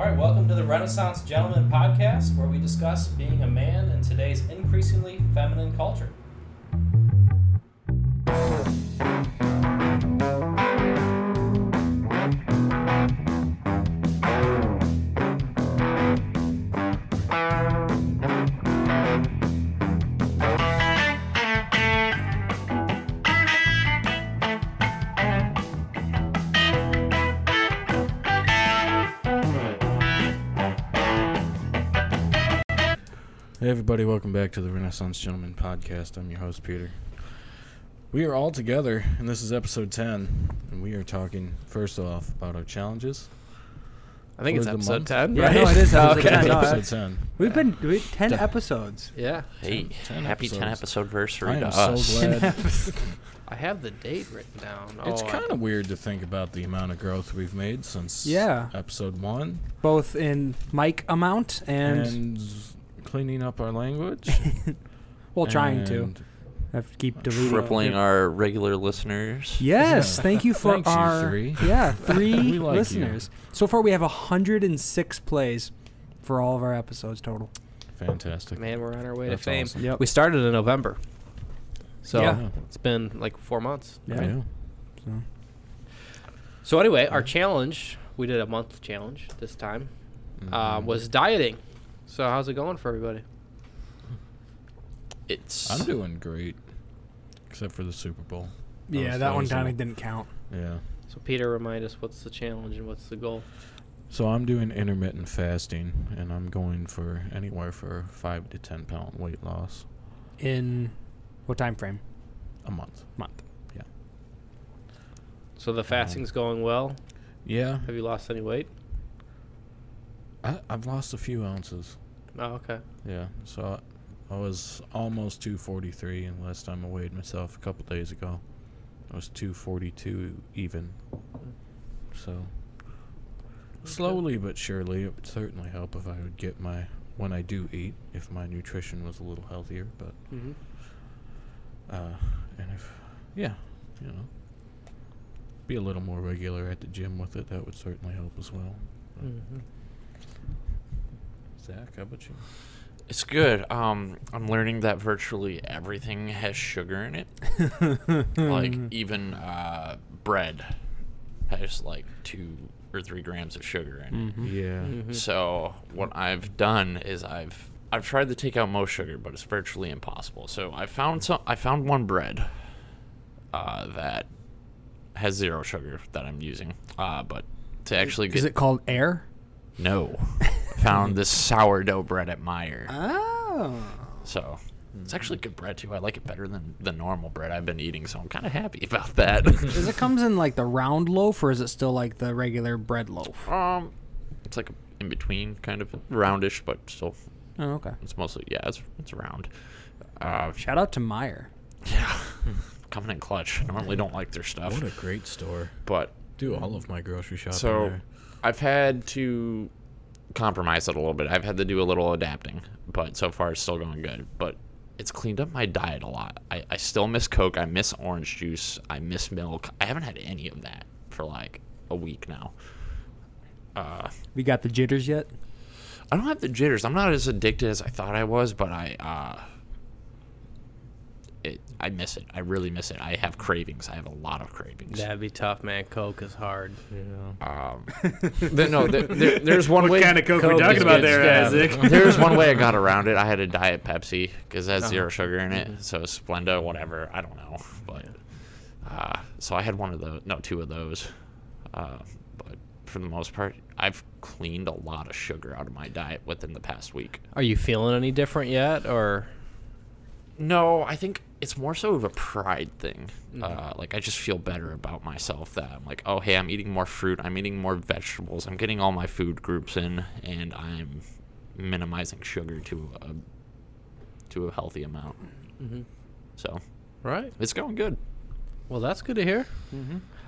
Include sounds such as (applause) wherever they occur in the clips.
All right, welcome to the Renaissance Gentleman podcast, where we discuss being a man in today's increasingly feminine culture. Everybody, welcome back to the Renaissance Gentleman podcast. I'm your host Peter. We are all together, and this is episode 10, and we are talking first off about our challenges. I think it's the episode month? 10, Yeah, right? no, it is Oh, (laughs) episode okay. 10, no, episode 10. We've been doing 10 episodes. Yeah. Hey, 10 happy 10 episodes. episode versary I to am us. so glad. (laughs) I have the date written down. It's Oh, I- kind of weird to think about the amount of growth we've made since Yeah. episode 1 Both in mic amount and, and, cleaning up our language. (laughs) well, trying to. I have to keep deleting. Tripling our regular listeners. Yes, Yeah. thank you for Thanks, you our three. yeah (laughs) three We like you. listeners. So far, we have 106 plays for all of our episodes total. Fantastic. Man, we're on our way That's to fame. awesome. Yep. We started in November. So Yeah. it's been like four months. Yeah. Yeah. So, So anyway, our challenge, we did a month challenge this time, uh, Mhm. was dieting. So how's it going for everybody? It's I'm doing great, except for the Super Bowl. That yeah, that one was kind of didn't count. Yeah. So Peter, remind us what's the challenge and what's the goal? So I'm doing intermittent fasting, and I'm going for anywhere for five to ten pound weight loss In what time frame? a month. Month. Yeah. So the fasting's um, going well. Yeah, Have you lost any weight? I, I've lost a few ounces. Oh, okay. Yeah, so I, I was almost 243, and last time I weighed myself a couple days ago, I was 242 even. So slowly but surely, it would certainly help if I would get my when I do eat, if my nutrition was a little healthier. But Mm-hmm. uh, and if yeah, you know, be a little more regular at the gym with it, that would certainly help as well. Mm-hmm. Zach, how about you? it's good. Um, I'm learning that virtually everything has sugar in it. (laughs) like even uh, bread has like two or three grams of sugar in it. Yeah. Mm-hmm. So what I've done is I've I've tried to take out most sugar, but it's virtually impossible. So I found some. I found one bread uh, that has zero sugar that I'm using. Uh, but to actually get Is it called air? no, I (laughs) found this sourdough bread at Meijer. Oh. So it's actually good bread too. I like it better than the normal bread I've been eating. So I'm kind of happy about that. Does it comes in like the round loaf, or is it still like the regular bread loaf? um, it's like in between, kind of roundish, but still, Oh, okay. it's mostly yeah, it's it's round. Uh, Shout out to Meijer. (laughs) Yeah, coming in clutch. I normally don't like their stuff, What a great store. but Do all of my grocery shopping so there. I've had to compromise it a little bit. I've had to do a little adapting, but so far it's still going good. But it's cleaned up my diet a lot. I, I still miss Coke. I miss orange juice. I miss milk. I haven't had any of that for like a week now. Uh, We got the jitters yet? I don't have the jitters. I'm not as addicted as I thought I was, but I uh I miss it. I really miss it. I have cravings. I have a lot of cravings. That'd be tough, man. Coke is hard. Um, (laughs) there, no, there, there, there's one way. of coke, Coke is good stuff. There's one way I got around it. I had a diet Pepsi because it has Uh-huh. zero sugar in it. So Splenda, whatever. I don't know, but uh, so I had one of those. No, two of those. Uh, but for the most part, I've cleaned a lot of sugar out of my diet within the past week. Are you feeling any different yet, or? No, I think it's more so of a pride thing. Uh, like I just feel better about myself that I'm like, oh hey, I'm eating more fruit, I'm eating more vegetables, I'm getting all my food groups in, and I'm minimizing sugar to a to a healthy amount. Mhm. So Right. it's going good. Well, that's good to hear.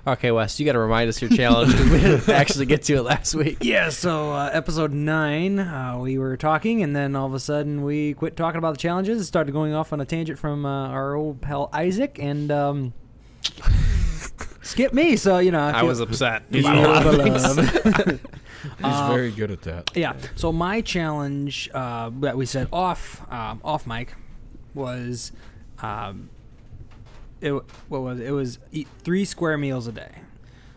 Okay, Wes, you got to remind us your challenge because (laughs) we didn't actually get to it last week. (laughs) Yeah, so uh, episode nine, uh, we were talking, and then all of a sudden we quit talking about the challenges and started going off on a tangent from uh, our old pal Isaac, and um, (laughs) skip me. So you know, I, I was upset. He's about a lot of very- He's Uh, very good at that. Yeah. So my challenge uh, that we said off um, off mic was, um, it what was it? it was eat three square meals a day.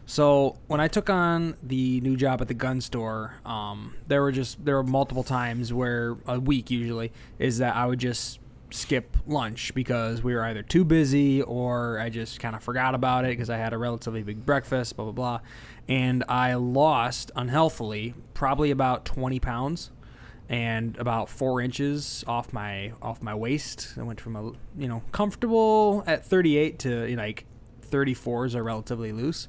So when I took on the new job at the gun store, um, there were just there were multiple times where a week usually is that I would just skip lunch because we were either too busy or I just kind of forgot about it because I had a relatively big breakfast, blah blah blah, and I lost unhealthily probably about 20 pounds and about four inches off my off my waist. I went from a you know comfortable at 38 to you know, like 34s are relatively loose.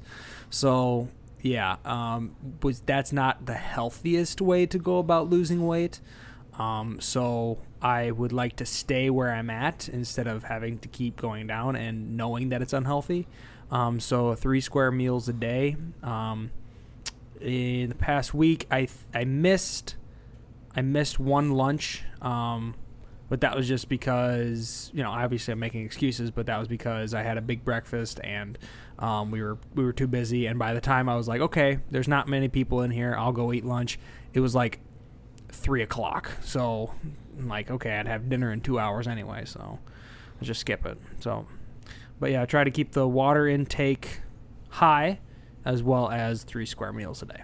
So yeah, um, was that's not the healthiest way to go about losing weight. Um, so I would like to stay where I'm at instead of having to keep going down and knowing that it's unhealthy. Um, so three square meals a day. Um, in the past week, I th- I missed I missed one lunch, um, but that was just because you know obviously I'm making excuses, but that was because I had a big breakfast and um, we were we were too busy. And by the time I was like, okay, there's not many people in here, I'll go eat lunch. It was like three o'clock, so I'm like okay, I'd have dinner in two hours anyway, so let's just skip it. So, but yeah, I try to keep the water intake high, as well as three square meals a day.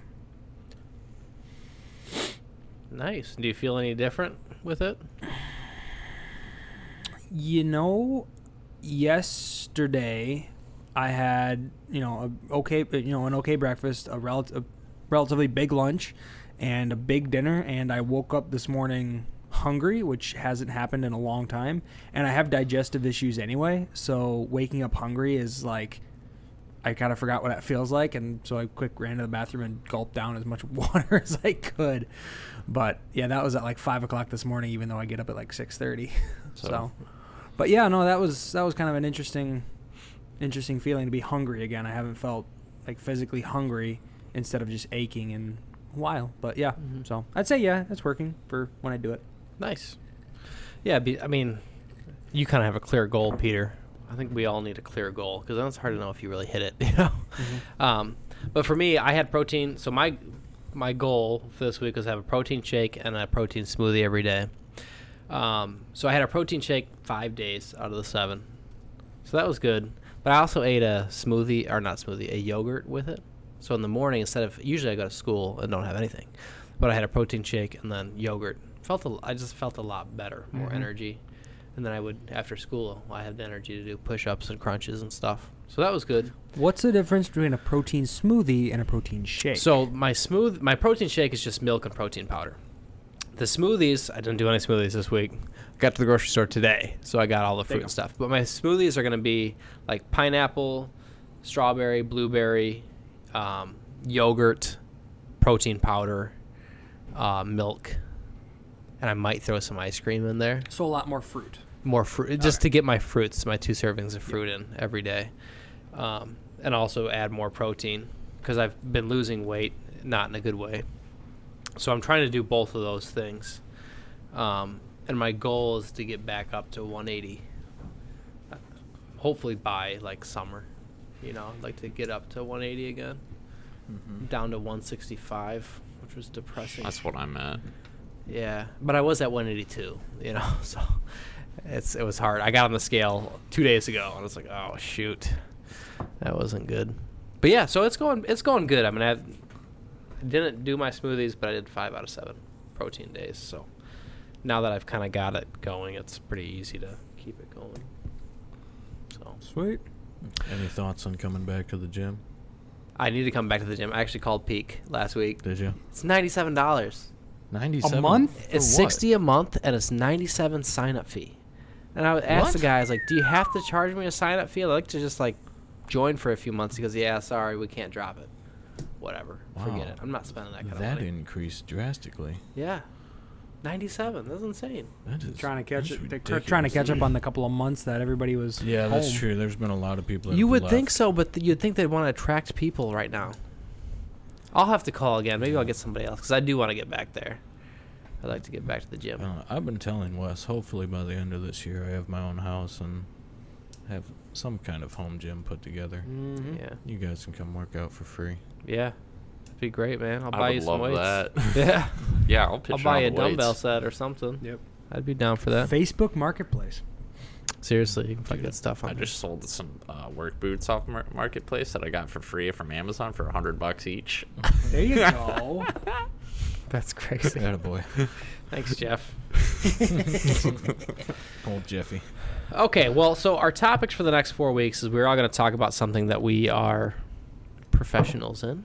Nice. Do you feel any different with it? You know, yesterday I had you know a okay you know an okay breakfast, a, rel- a relatively big lunch, and a big dinner, and I woke up this morning hungry, which hasn't happened in a long time, and I have digestive issues anyway, so waking up hungry is like. I kind of forgot what that feels like, and so I quick ran to the bathroom and gulped down as much (laughs) water as I could. But yeah, that was at like five o'clock this morning, even though I get up at like six thirty. (laughs) So- so but yeah, no, that was that was kind of an interesting, interesting feeling to be hungry again. I haven't felt like physically hungry instead of just aching in a while. But yeah, Mhm. so I'd say yeah, it's working for when I do it. Nice. Yeah, be, I mean, you kind of have a clear goal, Peter. I think we all need a clear goal because then it's hard to know if you really hit it. (laughs) You know. Um, but for me, I had protein. So my my goal for this week was to have a protein shake and a protein smoothie every day. Um, so I had a protein shake five days out of the seven. So that was good. But I also ate a smoothie, or not smoothie, a yogurt with it. So in the morning, instead of usually I go to school and don't have anything, but I had a protein shake and then yogurt. Felt a, I just felt a lot better, more Mhm. energy, and then I would after school I had the energy to do push-ups and crunches and stuff. So that was good. What's the difference between a protein smoothie and a protein shake? So my smooth, my protein shake is just milk and protein powder. The smoothies, I didn't do any smoothies this week. Got to the grocery store today, so I got all the fruit and stuff. But my smoothies are going to be like pineapple, strawberry, blueberry, um, yogurt, protein powder, uh, milk, and I might throw some ice cream in there. so a lot more fruit. More fruit, just to get my fruits, my two servings of fruit in every day, um, and also add more protein because I've been losing weight, not in a good way. So I'm trying to do both of those things, um, and my goal is to get back up to 180. uh, Hopefully by like summer, you know, I'd like to get up to 180 again, down to 165, which was depressing. That's what I'm at. Yeah, but I was at 182, you know, (laughs) so it's it was hard. I got on the scale two days ago, and I was like, oh shoot, that wasn't good. But yeah, so it's going it's going good. I mean, I, I didn't do my smoothies, but I did five out of seven protein days. So now that I've kind of got it going, it's pretty easy to keep it going. So Sweet. Any thoughts on coming back to the gym? I need to come back to the gym. I actually called Peak last week. Did you? It's ninety seven dollars. Ninety-seven a month? It's what? sixty a month and it's ninety seven sign up fee. And I would ask the What? guy, I was like, "Do you have to charge me a sign up fee? I'd like to just like join for a few months." He goes, "Yeah, sorry, we can't drop it. Whatever, forget it. I'm not spending that kind That of money." That increased drastically. Yeah, ninety seven. That's insane. That is Trying to catch that's it, they're trying to catch up on the couple of months that everybody was. Yeah, that's true. There's been a lot of people. That You have would think so, but th- you'd think they'd want to attract people right now. I'll have to call again. Maybe I'll get somebody else because I do want to get back there. I'd like to get back to the gym. Uh, I've been telling Wes. Hopefully by the end of this year, I have my own house and have some kind of home gym put together. Mm-hmm. Yeah. You guys can come work out for free. Yeah. That'd be great, man. I'll I buy would you some love weights. that. (laughs) Yeah. Yeah, I'll I'll buy you a weights. dumbbell set or something. Yep. I'd be down for that. Facebook Marketplace. Seriously, you can find Dude, good stuff on I there. just sold some uh, work boots off mar- marketplace that I got for free from Amazon for a hundred bucks each. There you (laughs) go. That's crazy. Attaboy. (laughs) Thanks, Jeff. (laughs) Old Jeffy. Okay, well, so our topics for the next four weeks is we're all going to talk about something that we are professionals in.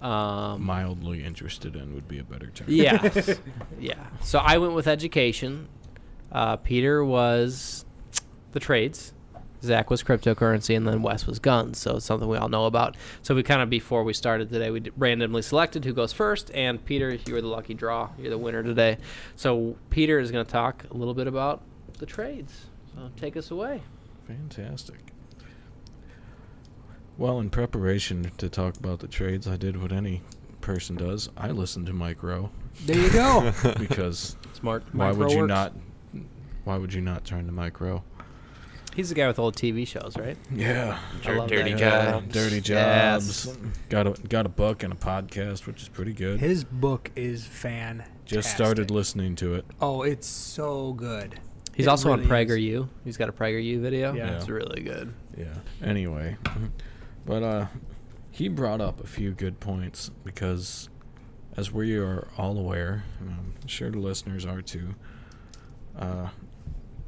Um, Mildly interested in would be a better term. yeah, (laughs) yeah. So I went with education. Uh, Peter was the trades. Zach was cryptocurrency, and then Wes was guns. So it's something we all know about. So we kind of before we started today, we d- randomly selected who goes first, and Peter, you were the lucky draw. You're the winner today. So Peter is going to talk a little bit about the trades. So take us away. Fantastic. Well, in preparation to talk about the trades, I did what any person does. I listened to Mike Rowe There you go. (laughs) because Smart. why Mike would Rowe you works. not? Why would you not turn to Mike Rowe? He's the guy with old TV shows, right? Yeah, I love dirty that. Yeah, jobs. dirty Yes. jobs. Got a got a book and a podcast, which is pretty good. His book is fantastic. Just started listening to it. Oh, it's so good. He's It also on really is. PragerU. He's got a PragerU video. Yeah. It's really good. Yeah. Anyway, but uh, he brought up a few good points because, as we are all aware, and I'm sure the listeners are too, uh,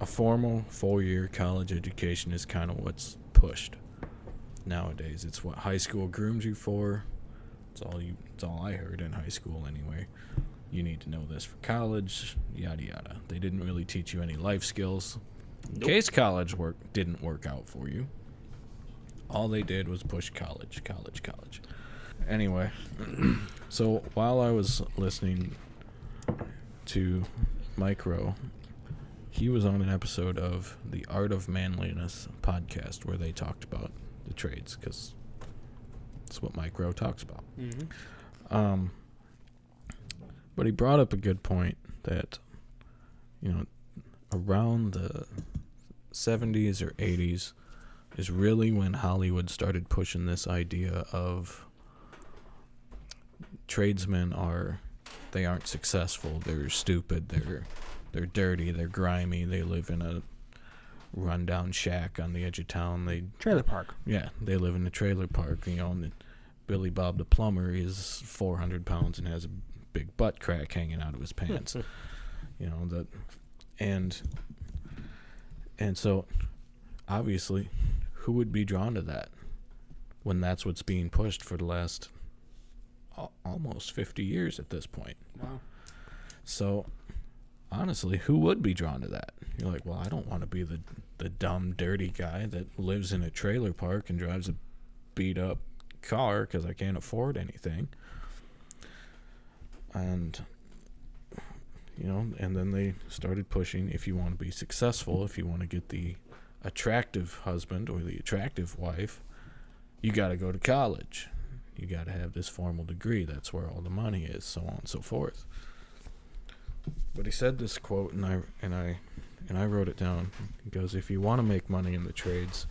a formal four-year college education is kind of what's pushed nowadays. It's what high school grooms you for. It's all you. It's all I heard in high school anyway. You need to know this for college, yada yada. They didn't really teach you any life skills. In case college work didn't work out for you, all they did was push college, college, college. Anyway, (clears throat) so while I was listening to Mike Rowe, he was on an episode of the Art of Manliness podcast where they talked about the trades because that's what Mike Rowe talks about. Mm-hmm. Um, but he brought up a good point that, you know, around the 70s or 80s is really when Hollywood started pushing this idea of tradesmen are they aren't successful, they're stupid, they're they're dirty, they're grimy, they live in a rundown shack on the edge of town. They Trailer park. yeah, they live in a trailer park, you know, and Billy Bob the plumber is 400 pounds and has a big butt crack hanging out of his pants. (laughs) you know, that and and so obviously who would be drawn to that when that's what's being pushed for the last al- almost 50 years at this point. Wow. So honestly, who would be drawn to that? You're like, well, I don't want to be the the dumb, dirty guy that lives in a trailer park and drives a beat up car because I can't afford anything. And you know, and then they started pushing if you want to be successful, if you want to get the attractive husband or the attractive wife, you got to go to college. You got to have this formal degree. That's where all the money is, so on and so forth. But he said this quote, and I and I and I wrote it down. He goes, "If you want to make money in the trades,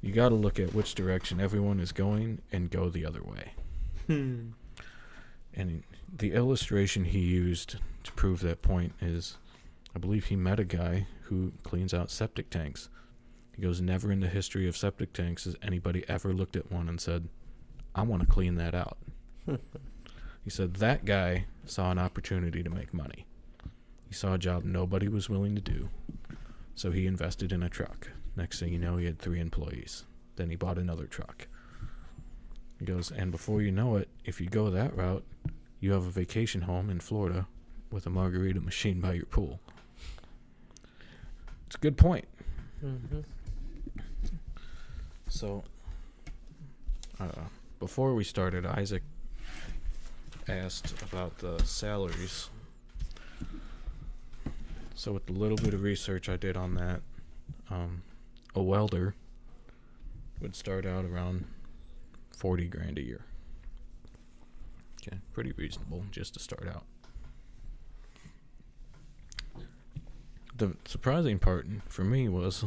you got to look at which direction everyone is going and go the other way." Hmm. And the illustration he used to prove that point is, I believe he met a guy who cleans out septic tanks. He goes, "Never in the history of septic tanks has anybody ever looked at one and said, I want to clean that out." (laughs) he said that guy saw an opportunity to make money. He saw a job nobody was willing to do. So he invested in a truck. Next thing you know, he had three employees. Then he bought another truck. He goes, and before you know it, if you go that route, you have a vacation home in Florida with a margarita machine by your pool. It's a good point. Mm-hmm. So, uh, before we started, Isaac asked about the salaries. So, with the little bit of research I did on that, um, a welder would start out around 40 grand a year. Okay, pretty reasonable just to start out. The surprising part for me was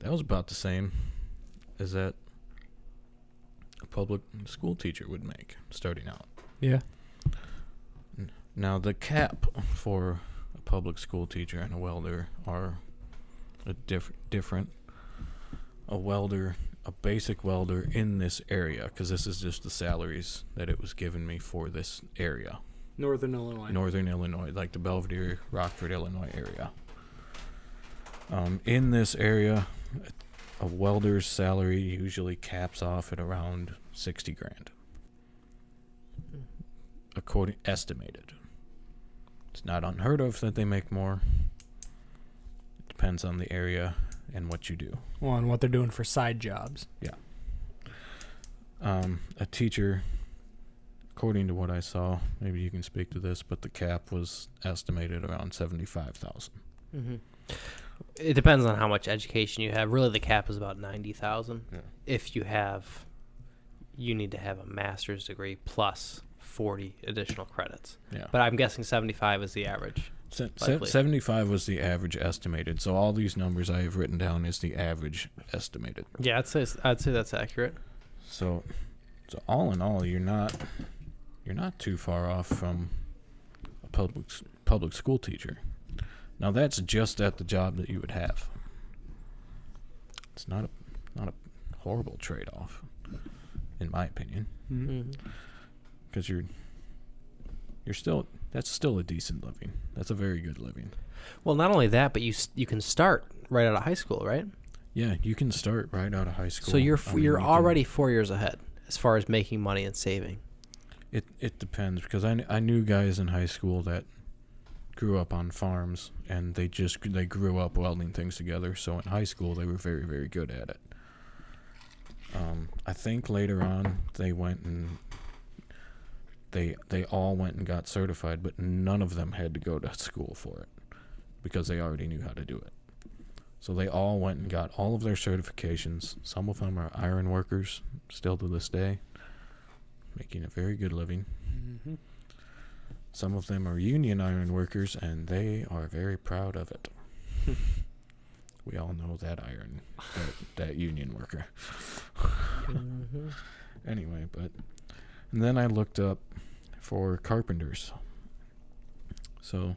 that was about the same as that a public school teacher would make starting out. Yeah. Now the cap for public school teacher and a welder are a diff- different. A welder, a basic welder in this area, because this is just the salaries that it was given me for this area, Northern Illinois. Northern Illinois, like the Belvidere, Rockford, Illinois area. Um, in this area, a welder's salary usually caps off at around sixty grand, according estimated. It's not unheard of that they make more. It depends on the area and what you do. Well, and what they're doing for side jobs. Yeah. Um, a teacher, according to what I saw, maybe you can speak to this, but the cap was estimated around seventy-five thousand. hmm It depends on how much education you have. Really, the cap is about ninety thousand. Yeah. If you have, you need to have a master's degree plus forty additional credits. Yeah, But I'm guessing seventy-five is the average. Se- se- seventy-five was the average estimated. So all these numbers I have written down is the average estimated. Yeah, I'd say s- I'd say that's accurate. So, so all in all, you're not you're not too far off from a public public school teacher. Now that's just at the job that you would have. It's not a not a horrible trade-off, in my opinion, hmm because you're you're still that's still a decent living. That's a very good living. Well, not only that, but you you can start right out of high school, right? Yeah, you can start right out of high school. So you're I f- mean, you're you can- already four years ahead as far as making money and saving. It it depends because I, I knew guys in high school that grew up on farms and they just they grew up welding things together. So in high school they were very very good at it. Um, I think later on they went and they they all went and got certified, but none of them had to go to (laughs) school for it because they already knew how to do it. So they all went and got all of their certifications. Some of them are iron workers still to this day, making a very good living. Mm-hmm. Some of them are union iron workers, and they are very proud of it. (laughs) we all know that iron, that, that union worker. hmm (laughs) Anyway, but and then I looked up for carpenters. So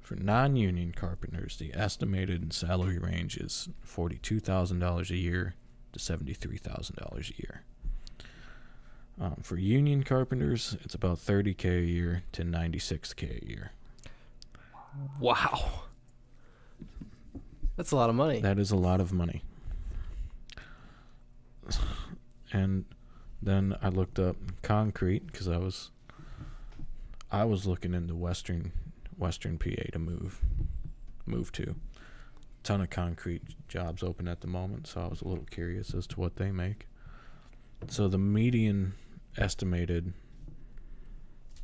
for non-union carpenters, the estimated salary range is forty-two thousand dollars a year to seventy-three thousand dollars a year. Um, for union carpenters, it's about thirty k a year to ninety-six k a year. Wow, that's a lot of money. That is a lot of money. And then I looked up concrete because I was I was looking into western western PA to move move to. Ton of concrete jobs open at the moment, so I was a little curious as to what they make. So the median estimated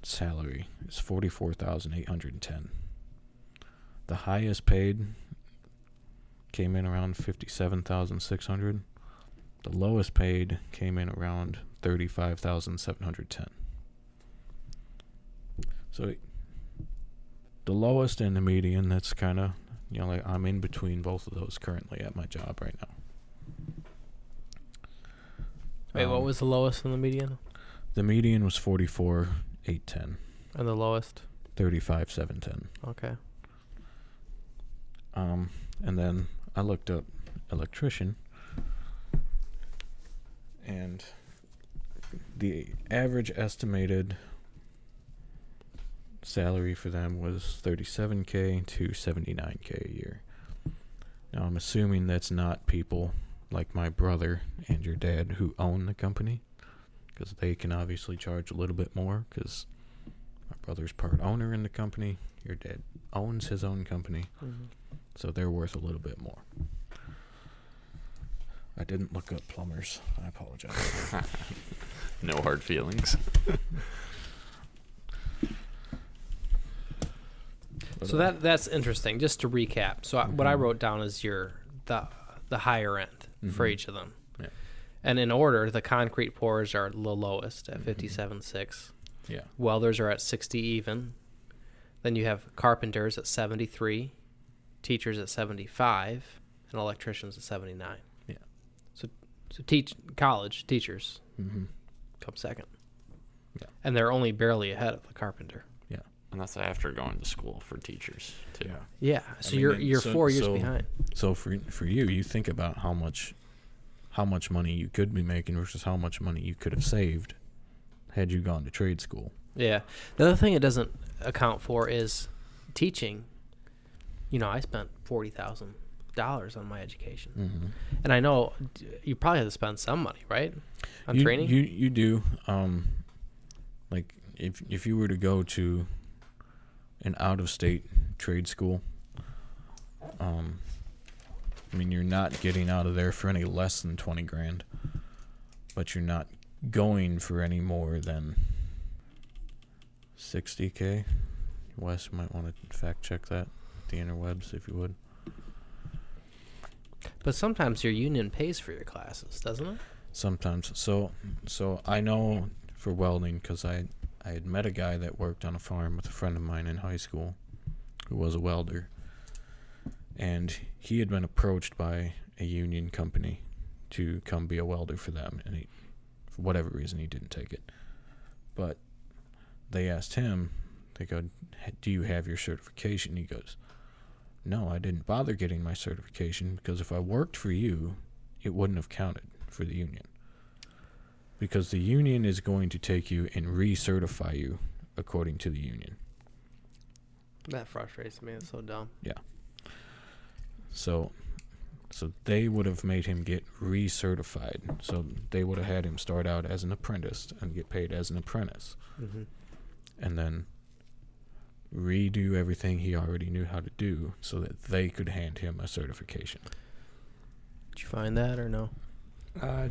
salary is forty four thousand eight hundred and ten. The highest paid came in around 57,600. The lowest paid came in around 35,710. So the lowest and the median, that's kind of, you know, like I'm in between both of those currently at my job right now. Wait, what Um, was the lowest and the median, the median was 44,810, and the lowest? 35,710. Okay. Um, and then I looked up electrician, and the average estimated salary for them was 37k to 79k a year. Now I'm assuming that's not people like my brother and your dad who own the company, because they can obviously charge a little bit more. Because my brother's part owner in the company, your dad owns his own company mm-hmm. so they're worth a little bit more. I didn't look up plumbers. I apologize. (laughs) No hard feelings. (laughs) So that that's interesting. Just to recap, so I, what I Mhm. wrote down is your the the higher end for Mhm. each of them. Yeah. And in order, the concrete pours are the lowest at Mhm. fifty-seven six. yeah, Welders are at sixty even. Then you have carpenters at seventy-three, teachers at seventy-five, and electricians at 79. Yeah. So so teach college teachers Mm-hmm. Come second. Yeah. And they're only barely ahead of the carpenter. Yeah. And that's after going to school for teachers too. Yeah. Yeah. So mean, you're you're so- 4 years so- behind. So for for you, you think about how much how much money you could be making versus how much money you could have saved had you gone to trade school. Yeah. The other thing it doesn't account for is teaching. You know, I spent forty thousand dollars on my education, Mm-hmm. and I know you probably have to spend some money, right, on you, training. You you do. Um, like if if you were to go to an out of state trade school, um, I mean you're not getting out of there for any less than twenty grand, but you're not going for any more than sixty k. Wes might want to fact check that the interwebs if you would. But sometimes your union pays for your classes, doesn't it? Sometimes. So so I know for welding because I I had met a guy that worked on a farm with a friend of mine in high school, who was a welder, and he had been approached by a union company to come be a welder for them, and he, for whatever reason, he didn't take it. But they asked him, they go, "Do you have your certification?" He goes, "No, I didn't bother getting my certification because if I worked for you, it wouldn't have counted for the union. Because the union is going to take you and recertify you according to the union. That frustrates me. It's so dumb. Yeah. So so they would have made him get recertified. So they would have had him start out as an apprentice and get paid as an apprentice Mm-hmm. and then redo everything he already knew how to do so that they could hand him a certification. Did you find that or no? Uh,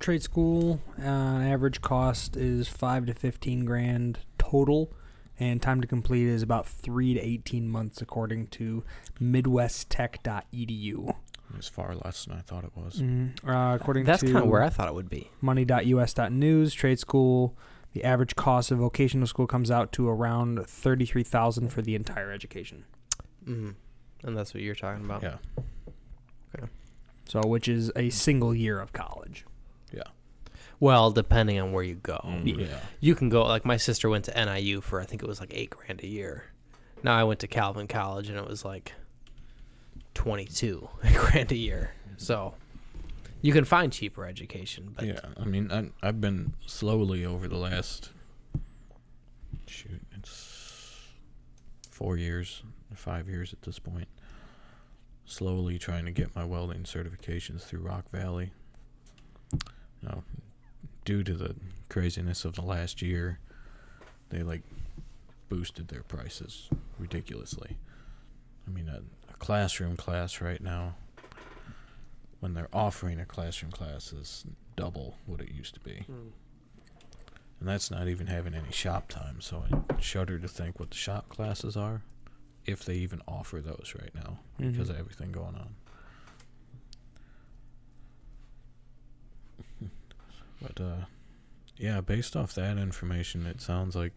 trade school uh, average cost is five to fifteen grand total, and time to complete is about three to eighteen months, according to MidwestTech.edu. It's far less than I thought it was. Mm-hmm. Uh, according That's kind of where I thought it would be. money.us.news, trade school, the average cost of vocational school comes out to around thirty-three thousand for the entire education. Mm-hmm. And that's what you're talking about. Yeah. Okay. So, which is a single year of college. Yeah. Well, depending on where you go, Mm. Yeah. you can go. Like my sister went to NIU for I think it was like eight grand a year. Now I went to Calvin College and it was like twenty-two (laughs) grand a year. So you can find cheaper education, but yeah, I mean, I, I've been slowly over the last shoot, it's four years, five years at this point. Slowly trying to get my welding certifications through Rock Valley. Now, due to the craziness of the last year, they like boosted their prices ridiculously. I mean, a, a classroom class right now when they're offering a classroom class is double what it used to be. Mm. And that's not even having any shop time, so I shudder to think what the shop classes are, if they even offer those right now, because of everything going on. (laughs) but, uh, yeah, based off that information, it sounds like.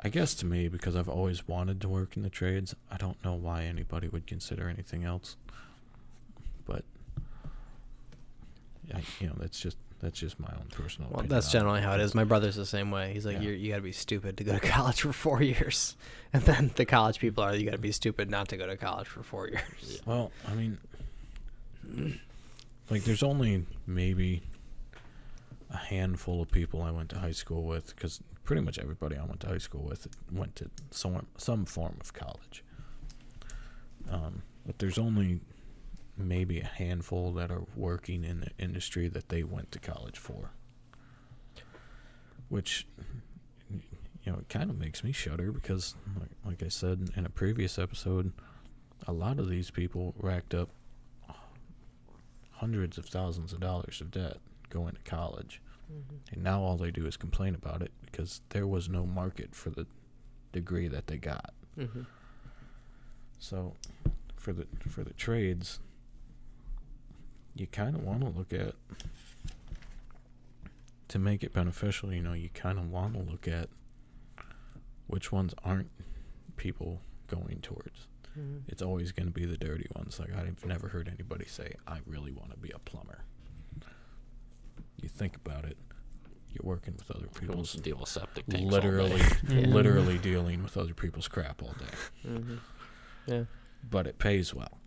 I guess to me, because I've always wanted to work in the trades, I don't know why anybody would consider anything else. But, I, you know, that's just that's just my own personal. well, that's generally how it is. My brother's the same way. He's like, Yeah. You got to be stupid to go to (laughs) college for four years, (laughs) and then the college people are, you got to be stupid not to go to college for four years. Well, I mean, like, there's only maybe a handful of people I went to high school with, because pretty much everybody I went to high school with went to some some form of college. Um, but there's only maybe a handful that are working in the industry that they went to college for. Which, you know, it kind of makes me shudder because, like, like I said in a previous episode, a lot of these people racked up hundreds of thousands of dollars of debt going to college. And now all they do is complain about it because there was no market for the degree that they got. Mm-hmm. So for the for the trades you kind of want to look at to make it beneficial, you know, you kind of want to look at which ones aren't people going towards. it's always going to be the dirty ones. Like I've never heard anybody say, "I really want to be a plumber." You think about it, you're working with other People people's deal with septic tanks. literally, (laughs) Yeah. literally dealing with other people's crap all day. Mm-hmm. Yeah. But it pays well.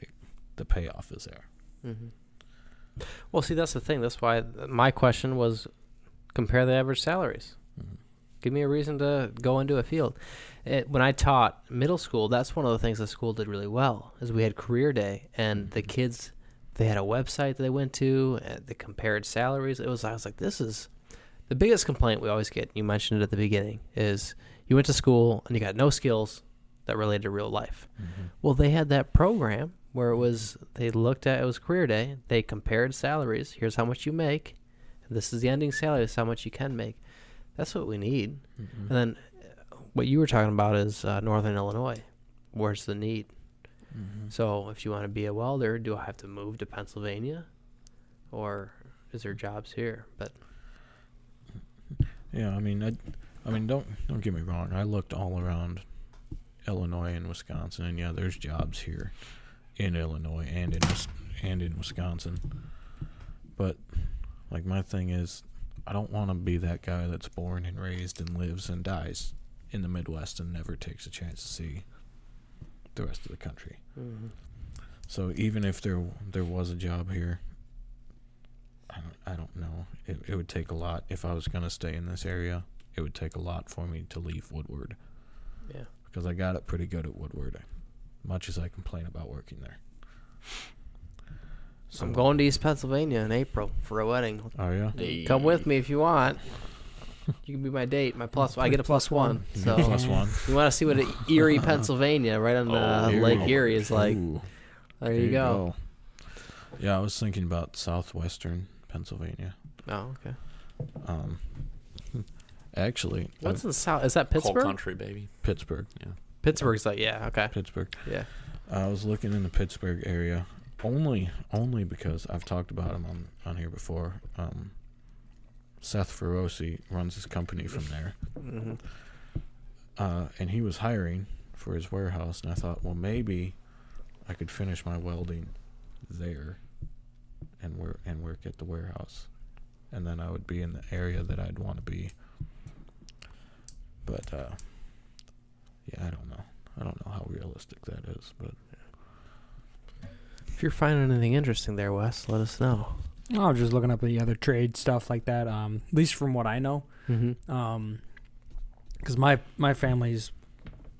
Like the payoff is there. Mm-hmm. Well, see, that's the thing. That's why my question was compare the average salaries. Mhm. Give me a reason to go into a field. It, when I taught middle school, that's one of the things the school did really well. Is we had career day, and the kids they had a website that they went to. They compared salaries. It was I was like, this is the biggest complaint we always get. You mentioned it at the beginning. Is you went to school and you got no skills that related to real life. Well, they had that program where it was they looked at it was career day. They compared salaries. Here's how much you make. And this is the ending salary. This is how much you can make. That's what we need. Mhm. And then uh, what you were talking about is uh, Northern Illinois. Where's the need? Mhm. So if you want to be a welder, do I have to move to Pennsylvania, or is there jobs here? But Yeah, I mean, I, I mean, don't don't get me wrong. I looked all around Illinois and Wisconsin, and yeah, there's jobs here in Illinois and in and in Wisconsin. But like my thing is, I don't want to be that guy that's born and raised and lives and dies in the Midwest and never takes a chance to see the rest of the country. mm-hmm. So even if there there was a job here, I don't, I don't know. It, it would take a lot if I was gonna stay in this area. It would take a lot for me to leave Woodward yeah, because I got it pretty good at Woodward. Much as I complain about working there. So, I'm going to East Pennsylvania in April for a wedding. Oh yeah. Come with me if you want. You can be my date, my plus. I get a plus one. You So (laughs) plus one. you want to see what (laughs) Erie, Pennsylvania, right on uh, Erie. Lake Erie, is like? Ooh, There you go. Yeah, I was thinking about southwestern Pennsylvania. Oh, okay. Um, (laughs) actually, What's in south? Is that Coal Pittsburgh? country, baby. Pittsburgh. Yeah. Pittsburgh's like, yeah, okay, Pittsburgh. yeah. I was looking in the Pittsburgh area only only because I've talked about him on on here before. Um, Seth Feroce runs his company from there, hmm uh, and he was hiring for his warehouse, and I thought, well, maybe I could finish my welding there, and work and work at the warehouse, and then I would be in the area that I'd want to be. But uh, yeah, I don't know. I don't know how realistic that is, but. If you're finding anything interesting there, Wes, let us know. I was just looking up the other trade stuff like that. Um, at least from what I know, Mm-hmm. um, because my my family's,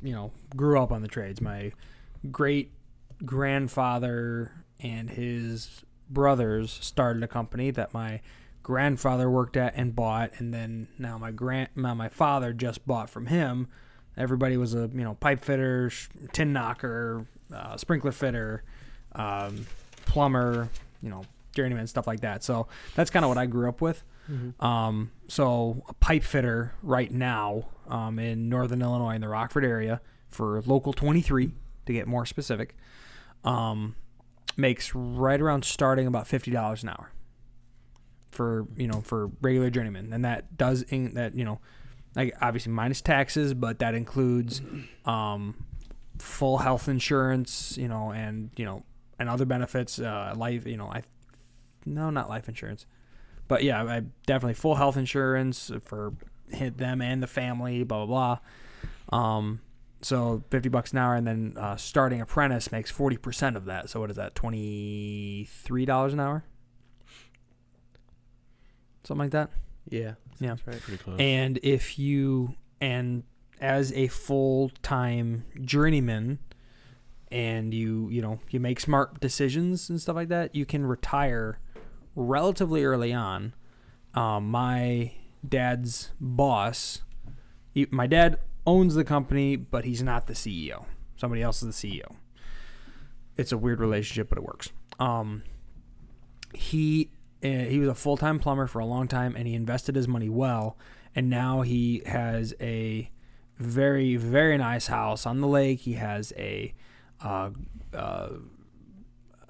you know, grew up on the trades. My great grandfather and his brothers started a company that my grandfather worked at and bought, and then now my grand now my father just bought from him. Everybody was a you know pipe fitter, tin knocker, uh, sprinkler fitter, um, plumber, you know journeyman stuff like that. So that's kind of what I grew up with. Mm-hmm. Um, so a pipe fitter right now um, in northern Illinois in the Rockford area for local 23 to get more specific um, makes right around starting about fifty dollars an hour for you know for regular journeyman, and that does in, that you know like obviously minus taxes, but that includes um, full health insurance, you know, and you know and other benefits, uh, life, you know, I no not life insurance. But yeah, I definitely full health insurance for hit them and the family, blah blah blah. Um, so fifty bucks an hour, and then uh, starting apprentice makes forty percent of that. So what is that? Twenty three dollars an hour, something like that. Yeah. Yeah. Right. Pretty close. And if you and as a full time journeyman, and you you know you make smart decisions and stuff like that, you can retire relatively early on. Um, my dad's boss, he, my dad owns the company, but he's not the CEO. Somebody else is the CEO. It's a weird relationship, but it works. Um, he uh, he was a full time plumber for a long time, and he invested his money well. And now he has a very very nice house on the lake. He has a uh, uh,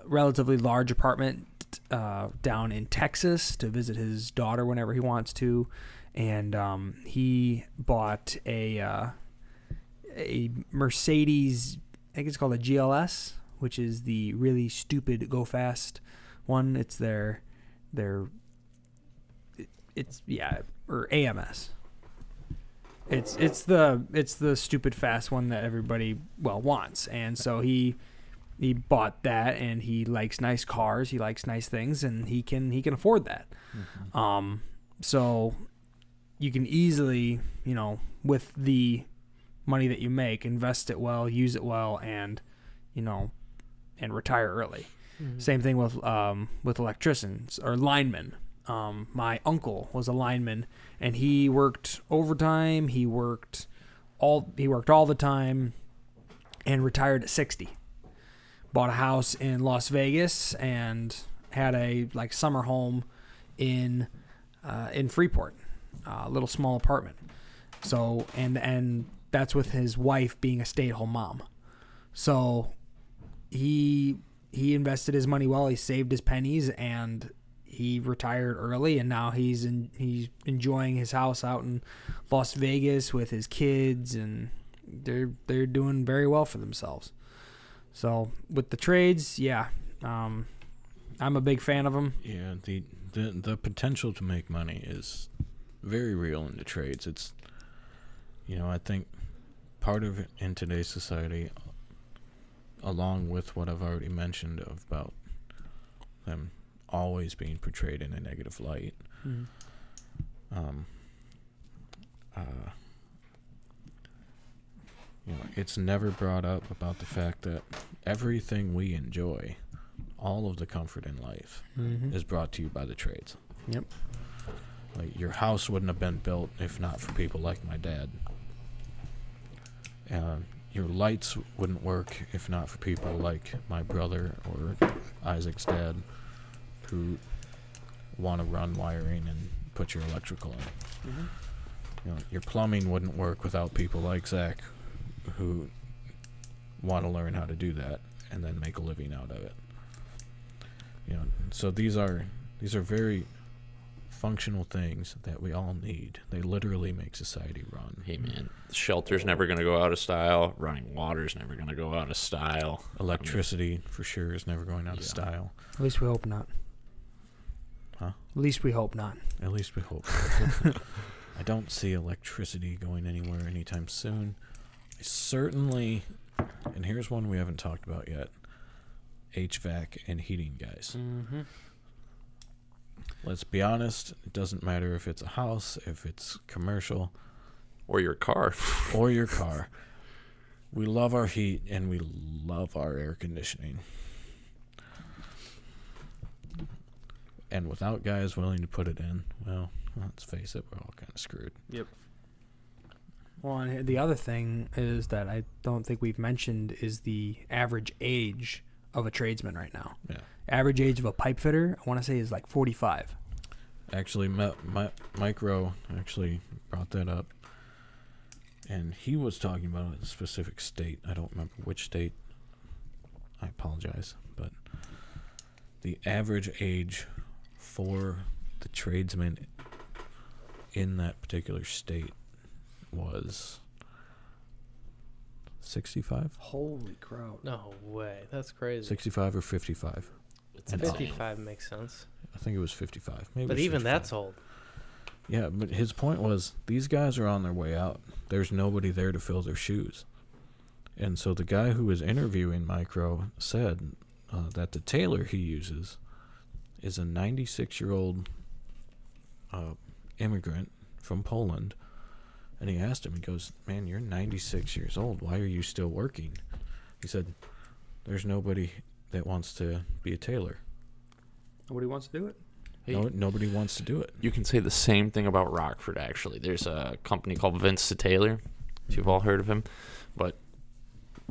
relatively large apartment uh, down in Texas to visit his daughter whenever he wants to, and um, he bought a uh, a Mercedes. I think it's called a GLS, which is the really stupid go fast one. It's their their. it- It's yeah or AMS. It's it's the it's the stupid fast one that everybody well wants, and so he he bought that, and he likes nice cars, he likes nice things, and he can he can afford that. Um, so you can easily, you know, with the money that you make, invest it well, use it well, and you know, and retire early. Same thing with um, with electricians or linemen. Um, my uncle was a lineman, and he worked overtime. He worked all he worked all the time, and retired at sixty. Bought a house in Las Vegas and had a like summer home in uh, in Freeport, a little small apartment. So and and that's with his wife being a stay at home mom. So he he invested his money well. He saved his pennies and he retired early. And now he's in, he's enjoying his house out in Las Vegas with his kids, and they're they're doing very well for themselves. So with the trades, yeah, um, I'm a big fan of them. Yeah, the, the the potential to make money is very real in the trades. It's you know, I think part of it in today's society along with what I've already mentioned of about them always being portrayed in a negative light. Um uh you know, it's never brought up about the fact that everything we enjoy, all of the comfort in life, Mm-hmm. is brought to you by the trades. Yep. Like your house wouldn't have been built if not for people like my dad. Uh, your lights wouldn't work if not for people like my brother or Isaac's dad, who want to run wiring and put your electrical in. You know, your plumbing wouldn't work without people like Zach, who want to learn how to do that and then make a living out of it. You know, so these are these are very functional things that we all need. They literally make society run. Hey man, shelter's never gonna go out of style. Running water's never gonna go out of style. Electricity, for sure, is never going out of style. At least we hope not. Huh? At least we hope not. At least we hope. (laughs) I don't see electricity going anywhere anytime soon. I certainly, and here's one we haven't talked about yet HVAC and heating, guys. Mm-hmm. Let's be honest, it doesn't matter if it's a house, if it's commercial, Or your car. (laughs) or your car. We love our heat and we love our air conditioning. And without guys willing to put it in, well, let's face it, we're all kind of screwed. Well, and the other thing is that I don't think we've mentioned is the average age of a tradesman right now. Yeah. Average age of a pipe fitter, I want to say, is like 45. Actually, my, my, Mike Rowe actually brought that up. And he was talking about a specific state. I don't remember which state. I apologize. But the average age for the tradesman in that particular state was 65? Holy crap! No way. That's crazy. 65 or 55? It's And insane. 55 makes sense. I think it was 55. Maybe it But was even 55. that's old. Yeah, but his point was these guys are on their way out. There's nobody there to fill their shoes. And so the guy who was interviewing Mike Rowe said uh, that the tailor he uses is a 96 year old uh, immigrant from Poland. And he asked him, he goes, Man, you're 96 years old. Why are you still working? He said, There's nobody that wants to be a tailor. Nobody wants to do it. Hey, No, nobody wants to do it. You can say the same thing about Rockford. Actually, there's a company called Vince the Tailor. If you've all heard of him, but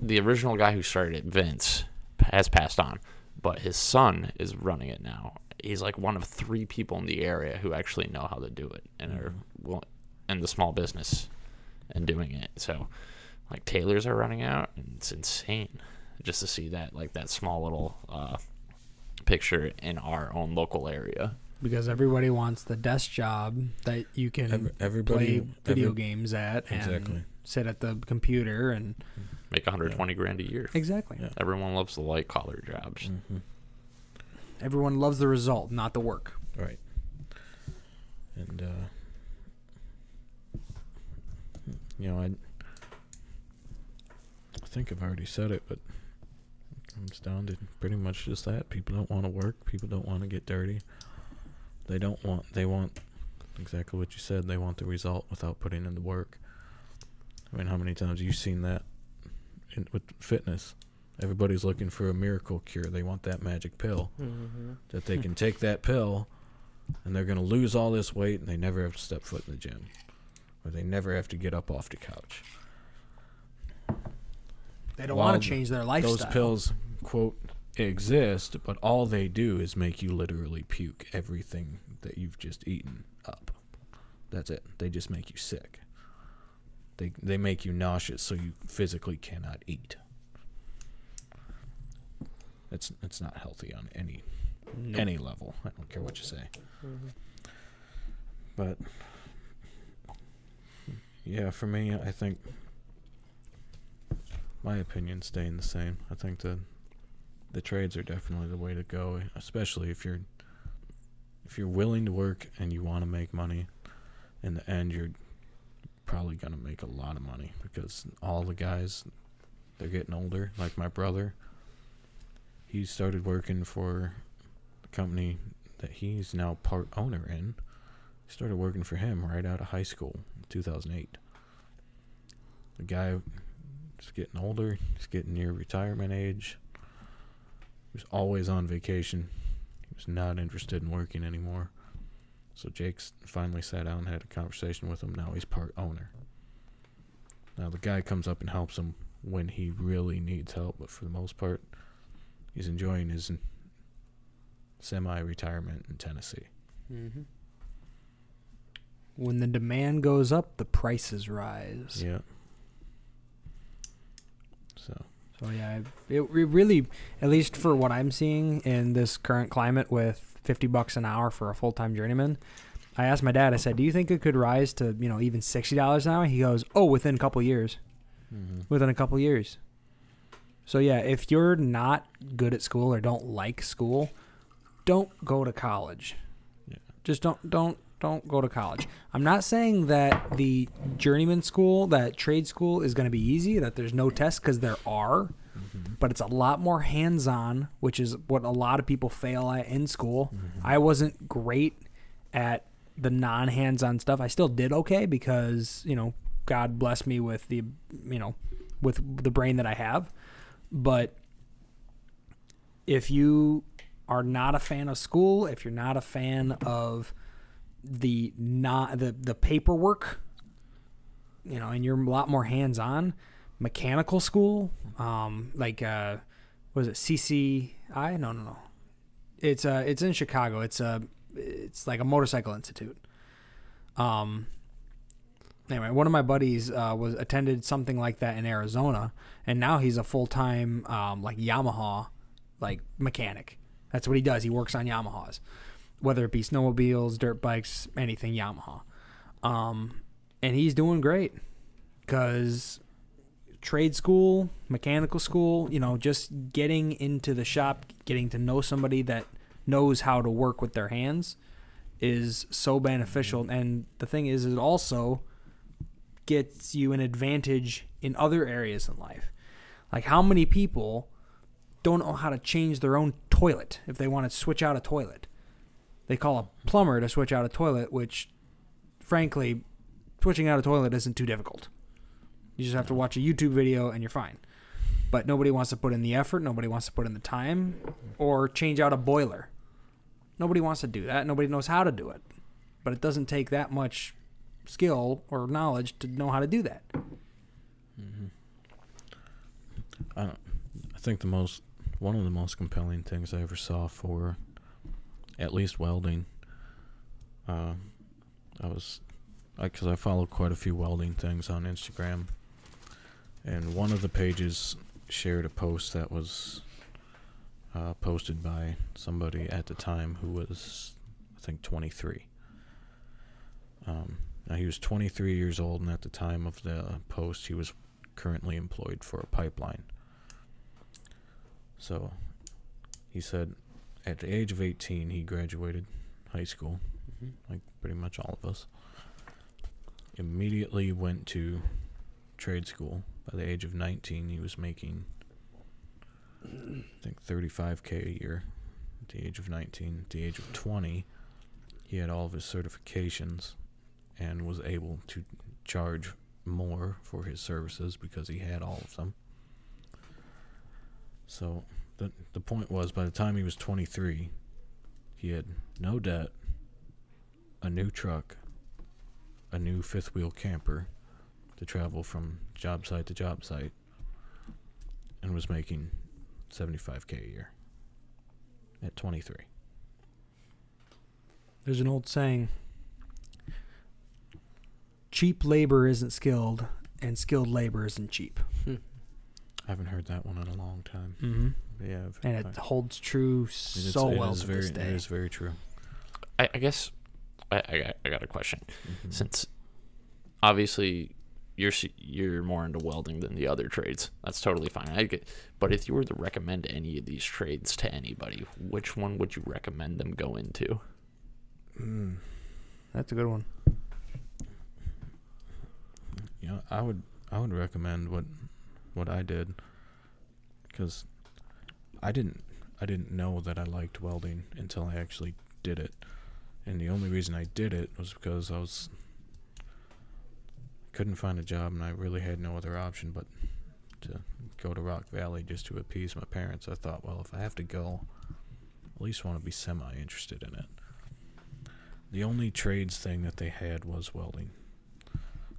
the original guy who started it, Vince, has passed on, but his son is running it now. He's like one of three people in the area who actually know how to do it and are mm-hmm. Well, in the small business and doing it. So, like tailors are running out, and it's insane just to see that like that small little uh, picture in our own local area. because everybody wants the desk job that you can Every, everybody play video every- games at and Exactly. sit at the computer and Make 120 grand a year. exactly. Yeah. Everyone loves the light collar jobs. Mhm. Everyone loves the result, not the work. Right. And uh you know, I I think I've already said it, but it comes down to pretty much just that. People don't want to work, people don't want to get dirty. They don't want they want exactly what you said, they want the result without putting in the work. I mean, how many times have you seen that in, with fitness? Everybody's looking for a miracle cure. They want that magic pill Mm-hmm. that they can take that pill and they're going to lose all this weight and they never have to step foot in the gym or they never have to get up off the couch. They don't Well, want to change their lifestyle. Those pills, quote, exist, but all they do is make you literally puke everything that you've just eaten up. That's it. They just make you sick. They they make you nauseous so you physically cannot eat. It's it's not healthy on any Nope. any level. I don't care what you say. Mm-hmm. But yeah, for me, I think my opinion staying the same. I think the the trades are definitely the way to go, especially if you're if you're willing to work and you want to make money. In the end, you're probably gonna make a lot of money because all the guys they're getting older. Like my brother, he started working for the company that he's now part owner in. Started working for him right out of high school 2008. The guy is getting older. He's getting near retirement age. He was always on vacation. He was not interested in working anymore. So Jake's finally sat down and had a conversation with him. Now he's part owner. Now the guy comes up and helps him when he really needs help, but for the most part, he's enjoying his semi-retirement in Tennessee. Mm-hmm. When the demand goes up, the prices rise. Yeah. So So yeah, it, it really, at least for what I'm seeing in this current climate with 50 bucks an hour for a full-time journeyman, I asked my dad. I said, "Do you think it could rise to you know even sixty dollars an hour?" He goes, "Oh, within a couple years. mm-hmm. Within a couple years." So yeah, if you're not good at school or don't like school, don't go to college. Yeah. Just don't don't don't go to college. I'm not saying that the journeyman school, that trade school is going to be easy, that there's no tests cuz there are, mm-hmm. but it's a lot more hands-on, which is what a lot of people fail at in school. Mm-hmm. I wasn't great at the non-hands-on stuff. I still did okay because, you know, God bless me with the, you know, with the brain that I have. But if you are not a fan of school, if you're not a fan of the not the the paperwork, you know, and you're a lot more hands on, mechanical school, um, like uh, was it CCI? No, no, no. It's uh, it's in Chicago. It's a, it's like a motorcycle institute. Um. Anyway, one of my buddies uh, was attended something like that in Arizona, and now he's a full time um, like Yamaha, like mechanic. That's what he does. He works on Yamahas, whether it be snowmobiles, dirt bikes, anything Yamaha. Um, and he's doing great because trade school, mechanical school, you know, just getting into the shop, getting to know somebody that knows how to work with their hands is so beneficial. And the thing is, it also gets you an advantage in other areas in life. Like, how many people don't know how to change their own toilet if they want to switch out a toilet? They call a plumber to switch out a toilet, which, frankly, switching out a toilet isn't too difficult. You just have to watch a YouTube video and you're fine. But nobody wants to put in the effort, nobody wants to put in the time, or change out a boiler. Nobody wants to do that. Nobody knows how to do it. But it doesn't take that much skill or knowledge to know how to do that. Mm-hmm. I don't. I think the most one of the most compelling things I ever saw for at least welding. Uh, I was because I, follow quite a few welding things on Instagram, and one of the pages shared a post that was uh, posted by somebody at the time who was, I think 23. Um, now he was 23 years old, and at the time of the post, he was currently employed for a pipeline. So he said at the age of 18, he graduated high school, mm-hmm. like pretty much all of us. Immediately went to trade school. By the age of 19, he was making, I think, 35k a year. At the age of 19, at the age of 20, he had all of his certifications and was able to charge more for his services because he had all of them. So the the point was by the time he was 23, he had no debt, a new truck, a new fifth wheel camper to travel from job site to job site and was making 75k a year at 23. There's an old saying cheap labor isn't skilled, and skilled labor isn't cheap. I haven't heard that one in a long time. Mm-hmm. But yeah, And it I- holds true it is- so it well is to very, this day. It is very true. I, I guess I, I got I got a question. Mhm. Since obviously you're you're more into welding than the other trades, that's totally fine. I get, but if you were to recommend any of these trades to anybody, which one would you recommend them go into? Mm, That's a good one. you know, I would I would recommend what what I did because I didn't I didn't know that I liked welding until I actually did it, and the only reason I did it was because I was couldn't find a job and I really had no other option but to go to Rock Valley just to appease my parents. I thought, well, if I have to go, at least want to be semi interested in it. The only trades thing that they had was welding.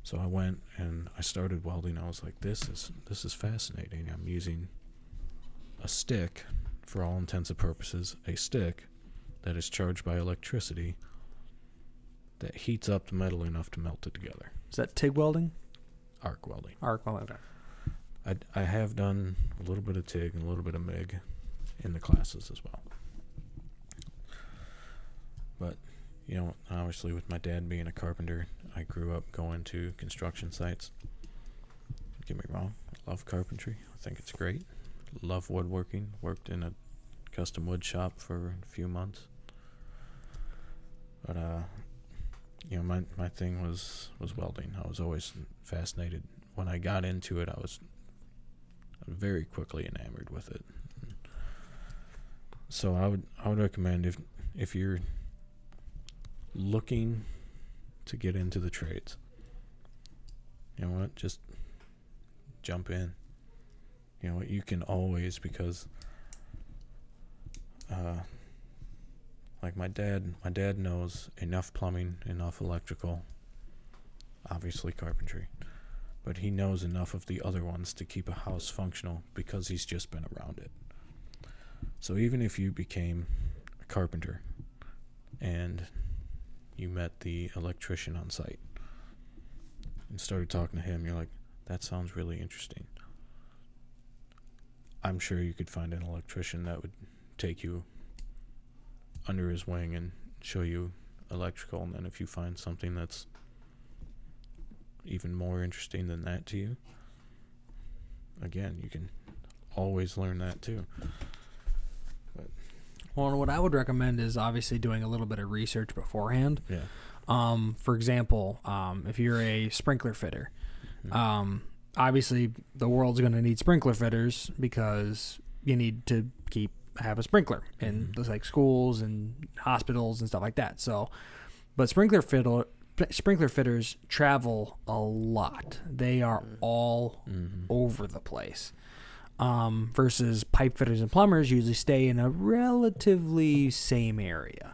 So I went and I started welding. I was like, "This is this is fascinating." I'm using a stick, for all intents and purposes, a stick that is charged by electricity that heats up the metal enough to melt it together. Is that TIG welding? Arc welding. Arc welding. I, I have done a little bit of TIG and a little bit of MIG in the classes as well. But, you know, obviously with my dad being a carpenter, I grew up going to construction sites. Don't get me wrong, I love carpentry. I think it's great. Love woodworking. Worked in a custom wood shop for a few months. But uh you know, my my thing was was welding. I was always fascinated. When I got into it, I was very quickly enamored with it. So I would I would recommend if if you're looking to get into the trades, you know what, just jump in. You know you can always because uh like my dad my dad knows enough plumbing, enough electrical, obviously carpentry but he knows enough of the other ones to keep a house functional because he's just been around it. So even if you became a carpenter and you met the electrician on site and started talking to him, you're like, that sounds really interesting. I'm sure you could find an electrician that would take you under his wing and show you electrical. And then if you find something that's even more interesting than that to you, again, you can always learn that too. Well, and what I would recommend is obviously doing a little bit of research beforehand. Yeah. Um, for example, um, if you're a sprinkler fitter, Mhm. um, obviously the world's going to need sprinkler fitters because you need to keep have a sprinkler in Mhm. those like schools and hospitals and stuff like that. So, but sprinkler fiddle sprinkler fitters travel a lot. They are all Mm-hmm. over the place. Um, versus pipe fitters and plumbers usually stay in a relatively same area.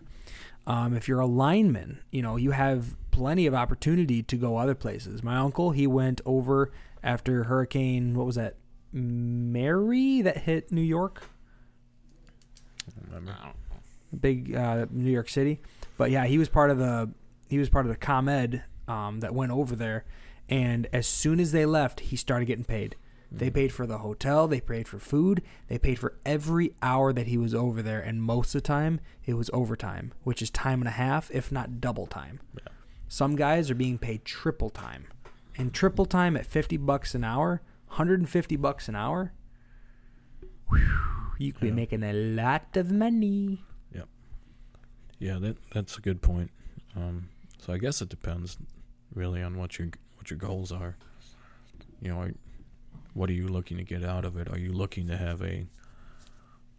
Um, if you're a lineman, you know you have plenty of opportunity to go other places. My uncle he went over after Hurricane what was that Mary that hit New York, Remember? I don't know. big uh, New York City. But yeah, he was part of the he was part of the ComEd um, that went over there, and as soon as they left, he started getting paid. They paid for the hotel, they paid for food, they paid for every hour that he was over there, and most of the time it was overtime, which is time and a half, if not double time. Yeah. Some guys are being paid triple time. And triple time at 50 bucks an hour, 150 bucks an hour, whew, you could be making a lot of money. Yep. Yeah, that that's a good point. Um, so I guess it depends really on what your what your goals are. You know, are, what are you looking to get out of it? Are you looking to have a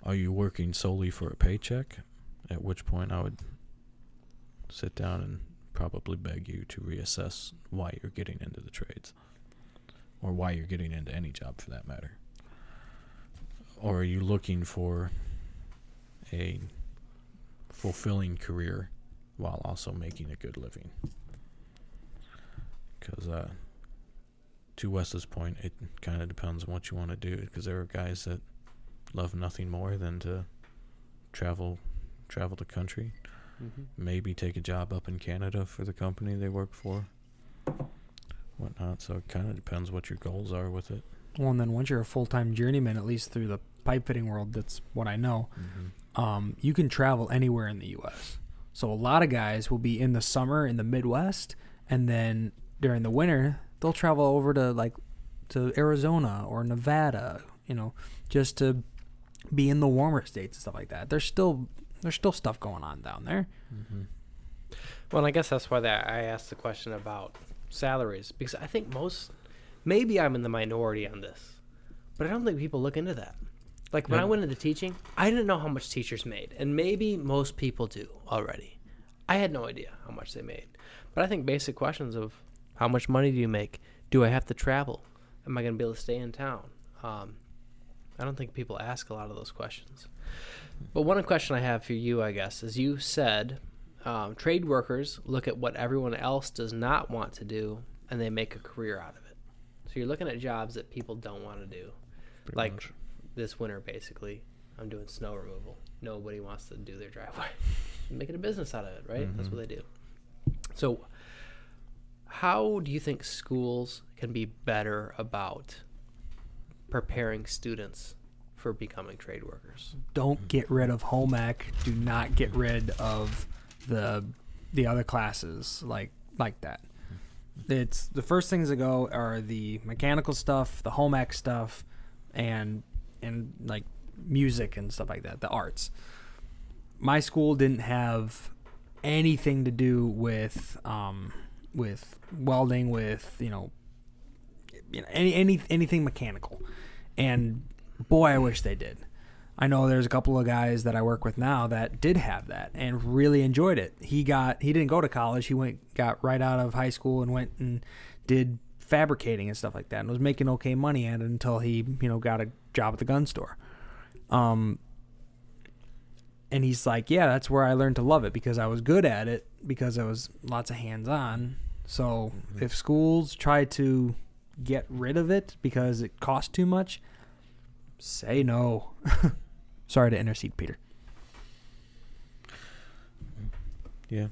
are you working solely for a paycheck? At which point I would sit down and probably beg you to reassess why you're getting into the trades or why you're getting into any job for that matter. Or are you looking for a fulfilling career while also making a good living. Because, uh, to Wes's point, it kind of depends on what you want to do. Because there are guys that love nothing more than to travel, travel the country, Mhm. maybe take a job up in Canada for the company they work for, whatnot. So it kind of depends what your goals are with it. Well, and then once you're a full time journeyman, at least through the pipe fitting world, that's what I know. Um, you can travel anywhere in the U.S. So a lot of guys will be in the summer in the Midwest, and then during the winter they'll travel over to like to Arizona or Nevada, you know, just to be in the warmer states and stuff like that. There's still there's still stuff going on down there. Mm-hmm. Well, and I guess that's why that I asked the question about salaries because I think most, maybe I'm in the minority on this, but I don't think people look into that. Like when I went into teaching, I didn't know how much teachers made, and maybe most people do already. I had no idea how much they made, but I think basic questions of how much money do you make? Do I have to travel? Am I going to be able to stay in town? Um, I don't think people ask a lot of those questions. But one question I have for you, I guess, is you said um, trade workers look at what everyone else does not want to do and they make a career out of it. So you're looking at jobs that people don't want to do. Pretty like much. this winter, basically, I'm doing snow removal. Nobody wants to do their driveway. (laughs) Making a business out of it, right? That's Mhm. what they do. So, how do you think schools can be better about preparing students for becoming trade workers? Don't get rid of home ec. Do not get rid of the the other classes like like that. It's the first things that go are the mechanical stuff, the home ec stuff, and and like music and stuff like that, the arts. My school didn't have anything to do with um, with welding, with you know, you know any any anything mechanical, and boy, I wish they did. I know there's a couple of guys that I work with now that did have that and really enjoyed it. He got he didn't go to college. He went got right out of high school and went and did fabricating and stuff like that and was making okay money at it until he, you know, got a job at the gun store. Um and he's like, "Yeah, that's where I learned to love it because I was good at it because I was lots of hands-on." So, if schools try to get rid of it because it costs too much, say no. (laughs) Sorry to intercede, Peter. Yeah,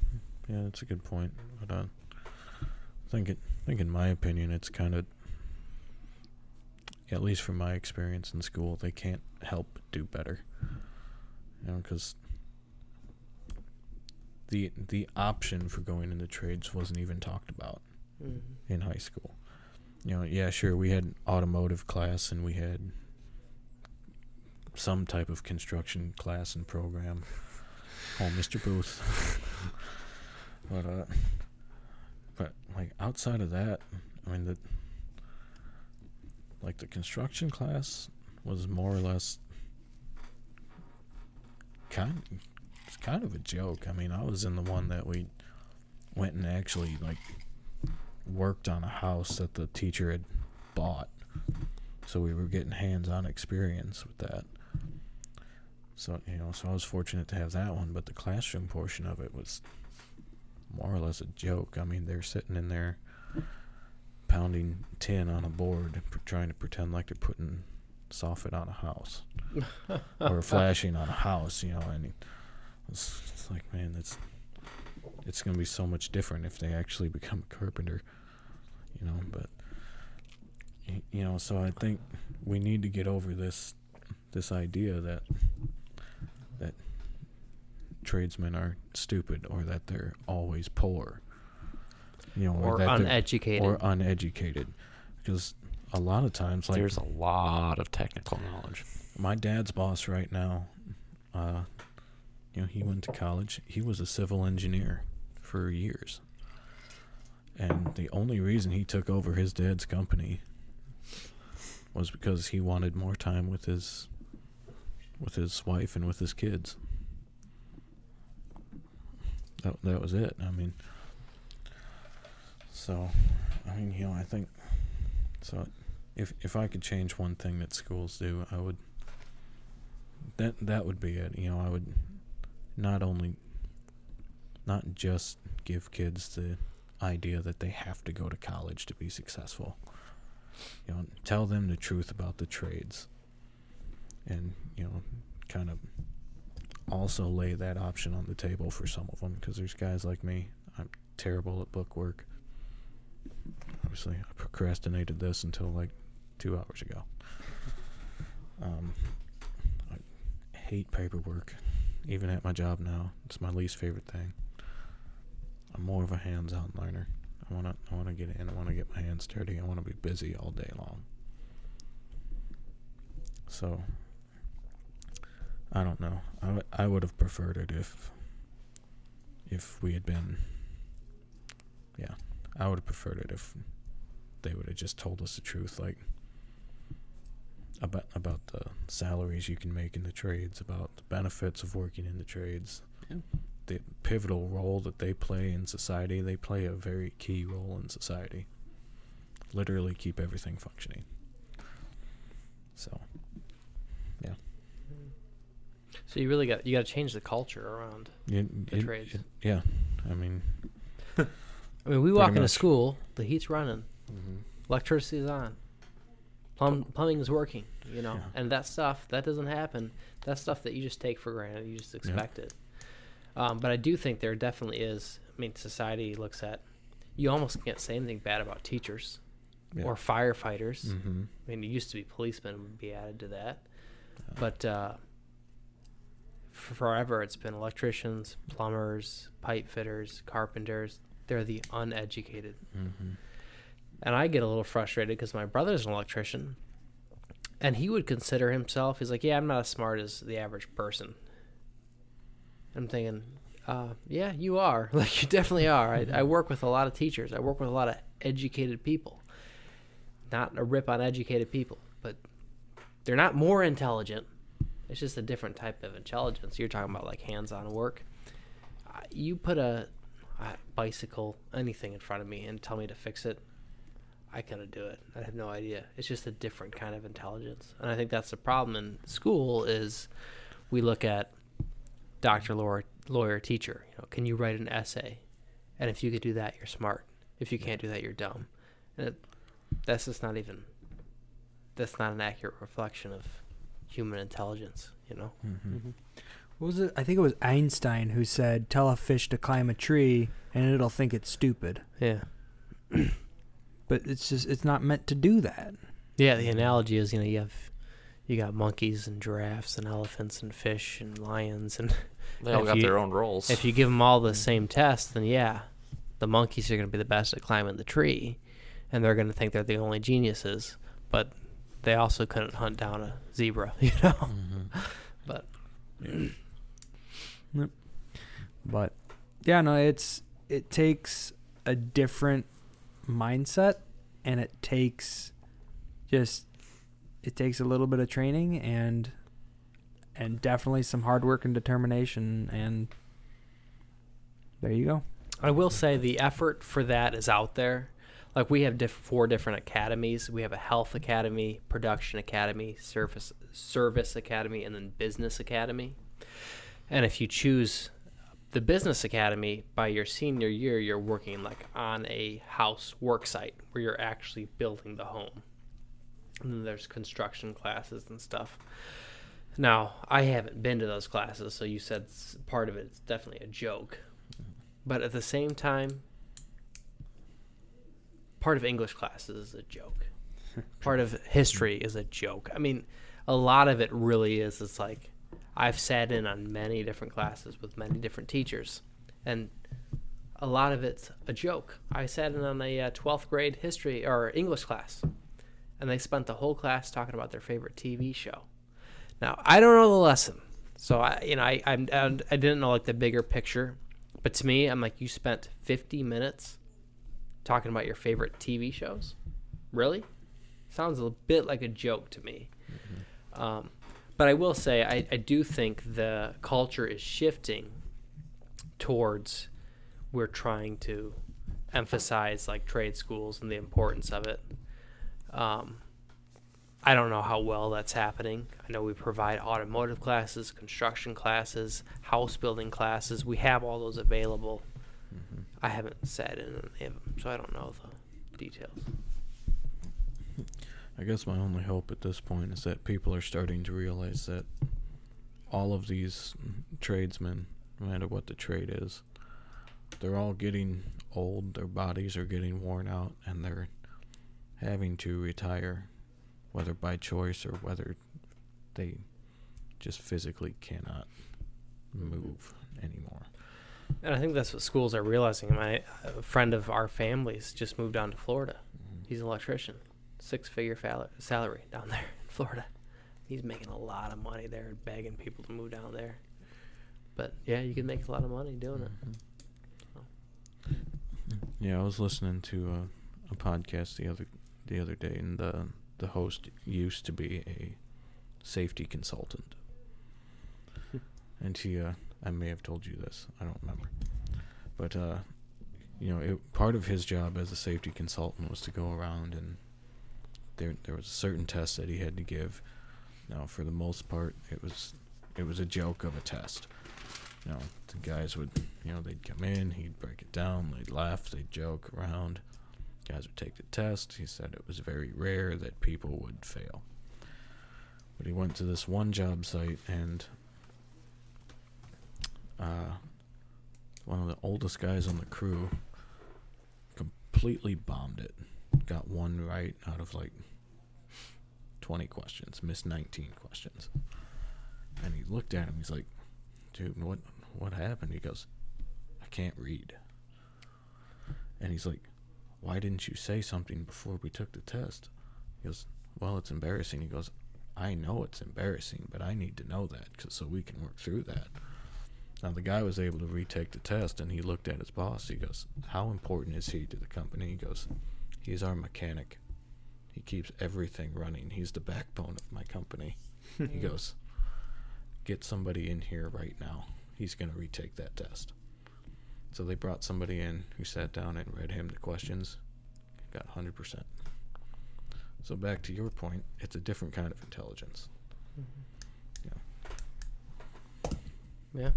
yeah, that's a good point. But uh, I think it, I think in my opinion, it's kind of, at least from my experience in school, they can't help but do better. You know, because the the option for going into trades wasn't even talked about Mm-hmm. in high school. You know, yeah, sure, we had automotive class and we had some type of construction class and program. Oh, Mr. Booth. (laughs) but uh, but like outside of that, I mean the like the construction class was more or less kind it's kind of a joke. I mean, I was in the one that we went and actually like worked on a house that the teacher had bought. So we were getting hands-on experience with that. So, you know, so I was fortunate to have that one, but the classroom portion of it was more or less a joke. I mean, they're sitting in there pounding tin on a board, trying to pretend like they're putting soffit on a house (laughs) or flashing on a house, you know, and it's, it's like, man, that's it's going to be so much different if they actually become a carpenter, you know, but you know, so I think we need to get over this this idea that that tradesmen are stupid or that they're always poor. You know, or that uneducated. or uneducated because a lot of times like There's a lot of technical knowledge. my dad's boss right now uh you know he went to college he was a civil engineer for years and the only reason he took over his dad's company was because he wanted more time with his with his wife and with his kids. That, that was it i mean. So i mean you know i think so if if i could change one thing that schools do i would that that would be it you know i would not only not just give kids the idea that they have to go to college to be successful. You know tell them the truth about the trades and you know kind of also lay that option on the table for some of them because there's guys like me i'm terrible at book work obviously i procrastinated this until like two hours ago (laughs) um, I hate paperwork, even at my job now. It's my least favorite thing. I'm more of a hands-on learner. I wanna, I wanna get in. I wanna get my hands dirty. I wanna be busy all day long. So, I don't know. I, w- I would have preferred it if, if we had been. Yeah, I would have preferred it if they would have just told us the truth, like about about the salaries you can make in the trades, about the benefits of working in the trades, Yeah. the pivotal role that they play in society. They play a very key role in society. Literally keep everything functioning. So, so you really got you got to change the culture around. you, The it- trades. it- yeah, I mean, (laughs) I mean, we walk into much. school, the heat's running, mm-hmm. electricity's on, plum plumbing's working, you know, Yeah. and that stuff that doesn't happen. That's stuff that you just take for granted. You just expect it. Um, but I do think there definitely is. I mean, society looks at. You almost can't say anything bad about teachers Yeah. or firefighters. mm-hmm. I mean, it used to be policemen would be added to that, but uh, forever it's been electricians, plumbers, pipe fitters, carpenters. They're the uneducated, Mm-hmm. and I get a little frustrated because my brother's an electrician, and he would consider himself. He's like, "Yeah, I'm not as smart as the average person." I'm thinking, uh, "Yeah, you are. (laughs) Like, you definitely are. I, I work with a lot of teachers. I work with a lot of educated people." not a rip on educated people, but they're not more intelligent. It's just a different type of intelligence. You're talking about like hands-on work. Uh, You put a, a bicycle, anything in front of me, and tell me to fix it. I couldn't do it. I have no idea. It's just a different kind of intelligence, and I think that's the problem in school. Is we look at doctor, lawyer, lawyer, teacher. You know, can you write an essay? And if you could do that, you're smart. If you can't do that, you're dumb. And it, that's just not even that's not an accurate reflection of human intelligence you know Mm-hmm. What was it? I think it was Einstein who said, "Tell a fish to climb a tree, and it'll think it's stupid." yeah (clears throat) But it's just it's not meant to do that. yeah the analogy is you know you have you got monkeys and giraffes and elephants and fish and lions and (laughs) They (laughs) all got you- their own roles. if you give them all the same test then yeah the monkeys are going to be the best at climbing the tree and they're going to think they're the only geniuses but they also couldn't hunt down a zebra (laughs) you know Mm-hmm. (laughs) but But yeah, no, it's it takes a different mindset, and it takes just it takes a little bit of training and and definitely some hard work and determination, and there you go. I will say the effort for that is out there. Like we have diff- four different academies. We have a health academy, production academy, service service academy, and then business academy. And if you choose the business academy by your senior year, you're working like on a house work site where you're actually building the home. And then there's construction classes and stuff. Now, I haven't been to those classes, so you said part of it's definitely a joke. But at the same time, part of English classes is a joke. (laughs) part of history is a joke. I mean, a lot of it really is. It's like I've sat in on many different classes with many different teachers, and a lot of it's a joke. I sat in on a uh, 12th grade history or English class, and they spent the whole class talking about their favorite TV show. Now I don't know the lesson, so I you know I I'm, I didn't know like the bigger picture, but to me I'm like you spent 50 minutes talking about your favorite TV shows, really? Sounds a bit like a joke to me. Um, but I will say I, I do think the culture is shifting towards we're trying to emphasize like trade schools and the importance of it. Um, I don't know how well that's happening. I know we provide automotive classes, construction classes, house building classes. We have all those available. I haven't sat in any of them, so I don't know the details. I guess my only hope at this point is that people are starting to realize that all of these tradesmen, no matter what the trade is, they're all getting old, their bodies are getting worn out, and they're having to retire, whether by choice or whether they just physically cannot move anymore. And I think that's what schools are realizing. My a friend of our family's just moved down to Florida. He's an electrician, six figure fal- salary down there in Florida. He's making a lot of money there, and begging people to move down there. But yeah, you can make a lot of money doing it. Yeah, I was listening to a, a podcast the other the other day, and the the host used to be a safety consultant, (laughs) and he uh, I may have told you this, I don't remember, but uh, you know, it, part of his job as a safety consultant was to go around and there there was a certain test that he had to give. Now, for the most part, it was it was a joke of a test. You know, the guys would, you know, they'd come in, he'd break it down, they'd laugh, they'd joke around. Guys would take the test. He said it was very rare that people would fail. But he went to this one job site and uh, one of the oldest guys on the crew completely bombed it. Got one right out of like 20 questions, missed 19 questions. And he looked at him, he's like, dude, what what happened? He goes, I can't read. And he's like, why didn't you say something before we took the test? He goes, well, it's embarrassing. He goes, I know it's embarrassing, but I need to know that 'cause- so we can work through that. Now the guy was able to retake the test, and he looked at his boss. He goes, "How important is he to the company?" He goes, "He's our mechanic. He keeps everything running. He's the backbone of my company." he (laughs) goes, "Get somebody in here right now. He's gonna retake that test." So they brought somebody in who sat down and read him the questions. Got hundred percent. So back to your point, it's a different kind of intelligence. Mm-hmm. Yeah.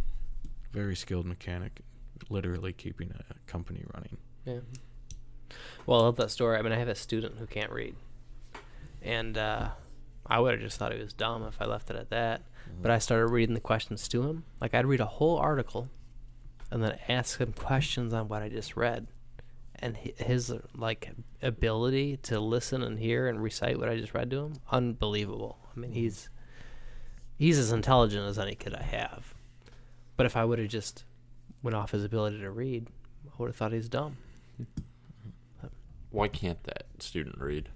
Very skilled mechanic, literally keeping a company running. Yeah. Well, I love that story. I mean, I have a student who can't read, and uh, I would have just thought he was dumb if I left it at that. But I started reading the questions to him. Like I'd read a whole article, and then ask him questions on what I just read, and his like ability to listen and hear and recite what I just read to him, unbelievable. I mean, he's he's as intelligent as any kid I have. But if I would have just went off his ability to read, I would have thought he's dumb. Why can't that student read?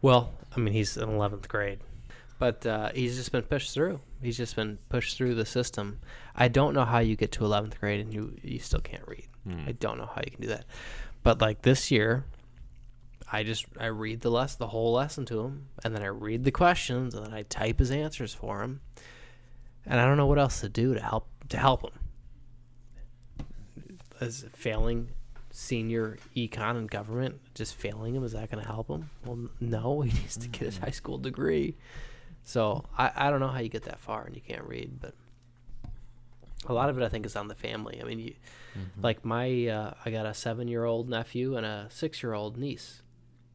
Well, I mean, he's in 11th grade, but uh, he's just been pushed through. He's just been pushed through the system. I don't know how you get to 11th grade and you you still can't read. Hmm. I don't know how you can do that. But like this year, I just I read the less the whole lesson to him, and then I read the questions, and then I type his answers for him, and I don't know what else to do to help to help him. Is failing senior econ and government just failing him is that going to help him? Well, no, (laughs) he needs to get his high school degree. So I, I don't know how you get that far and you can't read, but a lot of it I think is on the family. I mean, you, like my uh, I got a seven year old nephew and a six year old niece,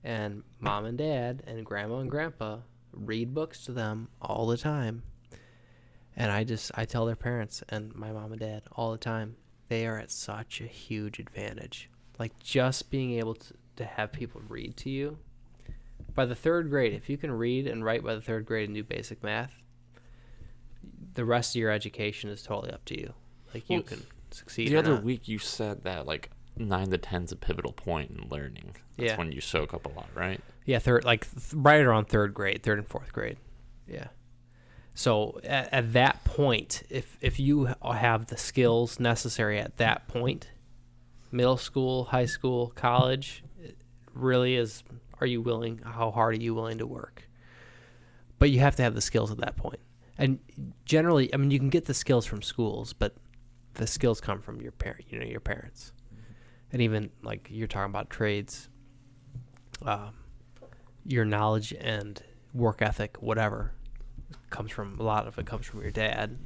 and mom and dad and grandma and grandpa read books to them all the time. And I just I tell their parents and my mom and dad all the time they are at such a huge advantage. Like just being able to, to have people read to you by the third grade, if you can read and write by the third grade and do basic math, the rest of your education is totally up to you. Like you Well, can succeed. The other not. week you said that like nine to ten's a pivotal point in learning. That's Yeah. when you soak up a lot, right? Yeah, third like th- right around third grade, third and fourth grade. Yeah. So at, at that point, if if you have the skills necessary at that point, middle school, high school, college, really is. Are you willing? How hard are you willing to work? But you have to have the skills at that point. And generally, I mean, you can get the skills from schools, but the skills come from your parent. You know, your parents, and even like you're talking about trades. Um, your knowledge and work ethic, whatever, comes from a lot of it comes from your dad.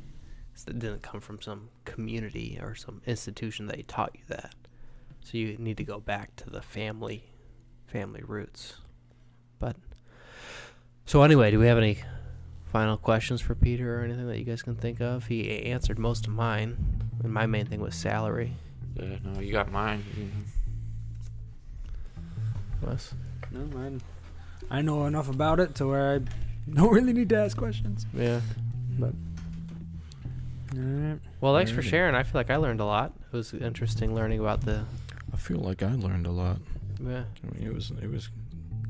It didn't come from some community or some institution that taught you that. So you need to go back to the family, family roots. But so anyway, do we have any final questions for Peter or anything that you guys can think of? He answered most of mine, and my main thing was salary. Yeah, no, you got mine. You- Wes? No, man. I know enough about it to where I (laughs) don't really need to ask questions. Yeah. But all right. Well, thanks for sharing. I feel like I learned a lot. It was interesting learning about the I feel like I learned a lot. yeah. I mean, it was it was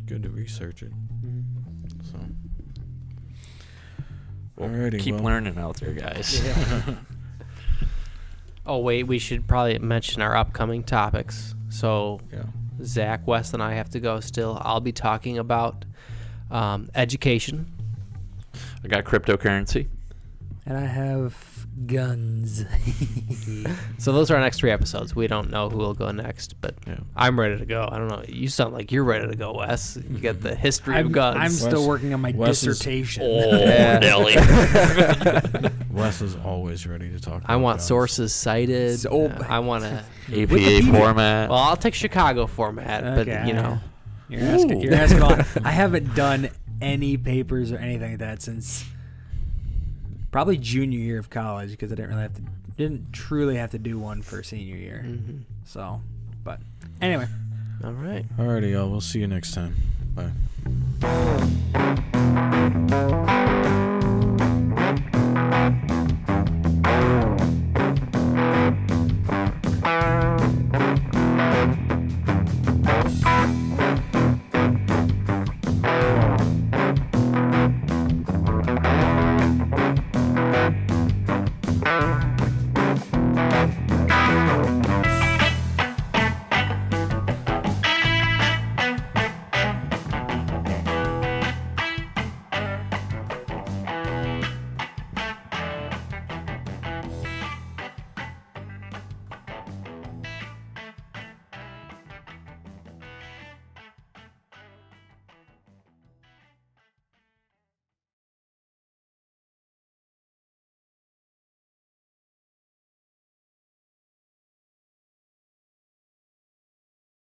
good to research it. Mm-hmm. So. Well, Alrighty, keep well. learning out there, guys. Yeah. (laughs) Oh wait, we should probably mention our upcoming topics. So Yeah. Zach, Wes, and I have to go still. I'll be talking about um, education. I got cryptocurrency. And I have guns. (laughs) So those are our next three episodes. We don't know who will go next, but Yeah. I'm ready to go. I don't know. You sound like you're ready to go, Wes. You got the history I'm, of guns. I'm still Wes- working on my Wes is- dissertation. Oh, (laughs) Yeah. Nelly. (laughs) Wes is always ready to talk. I want guns. sources cited. So- Uh, I want to. APA format. Well, I'll take Chicago format, but you know. You're asking. You're asking. (laughs) I haven't done any papers or anything like that since probably junior year of college because I didn't really have to, didn't truly have to do one for senior year. Mm-hmm. So, but anyway. All right. All righty, y'all. We'll see you next time. Bye.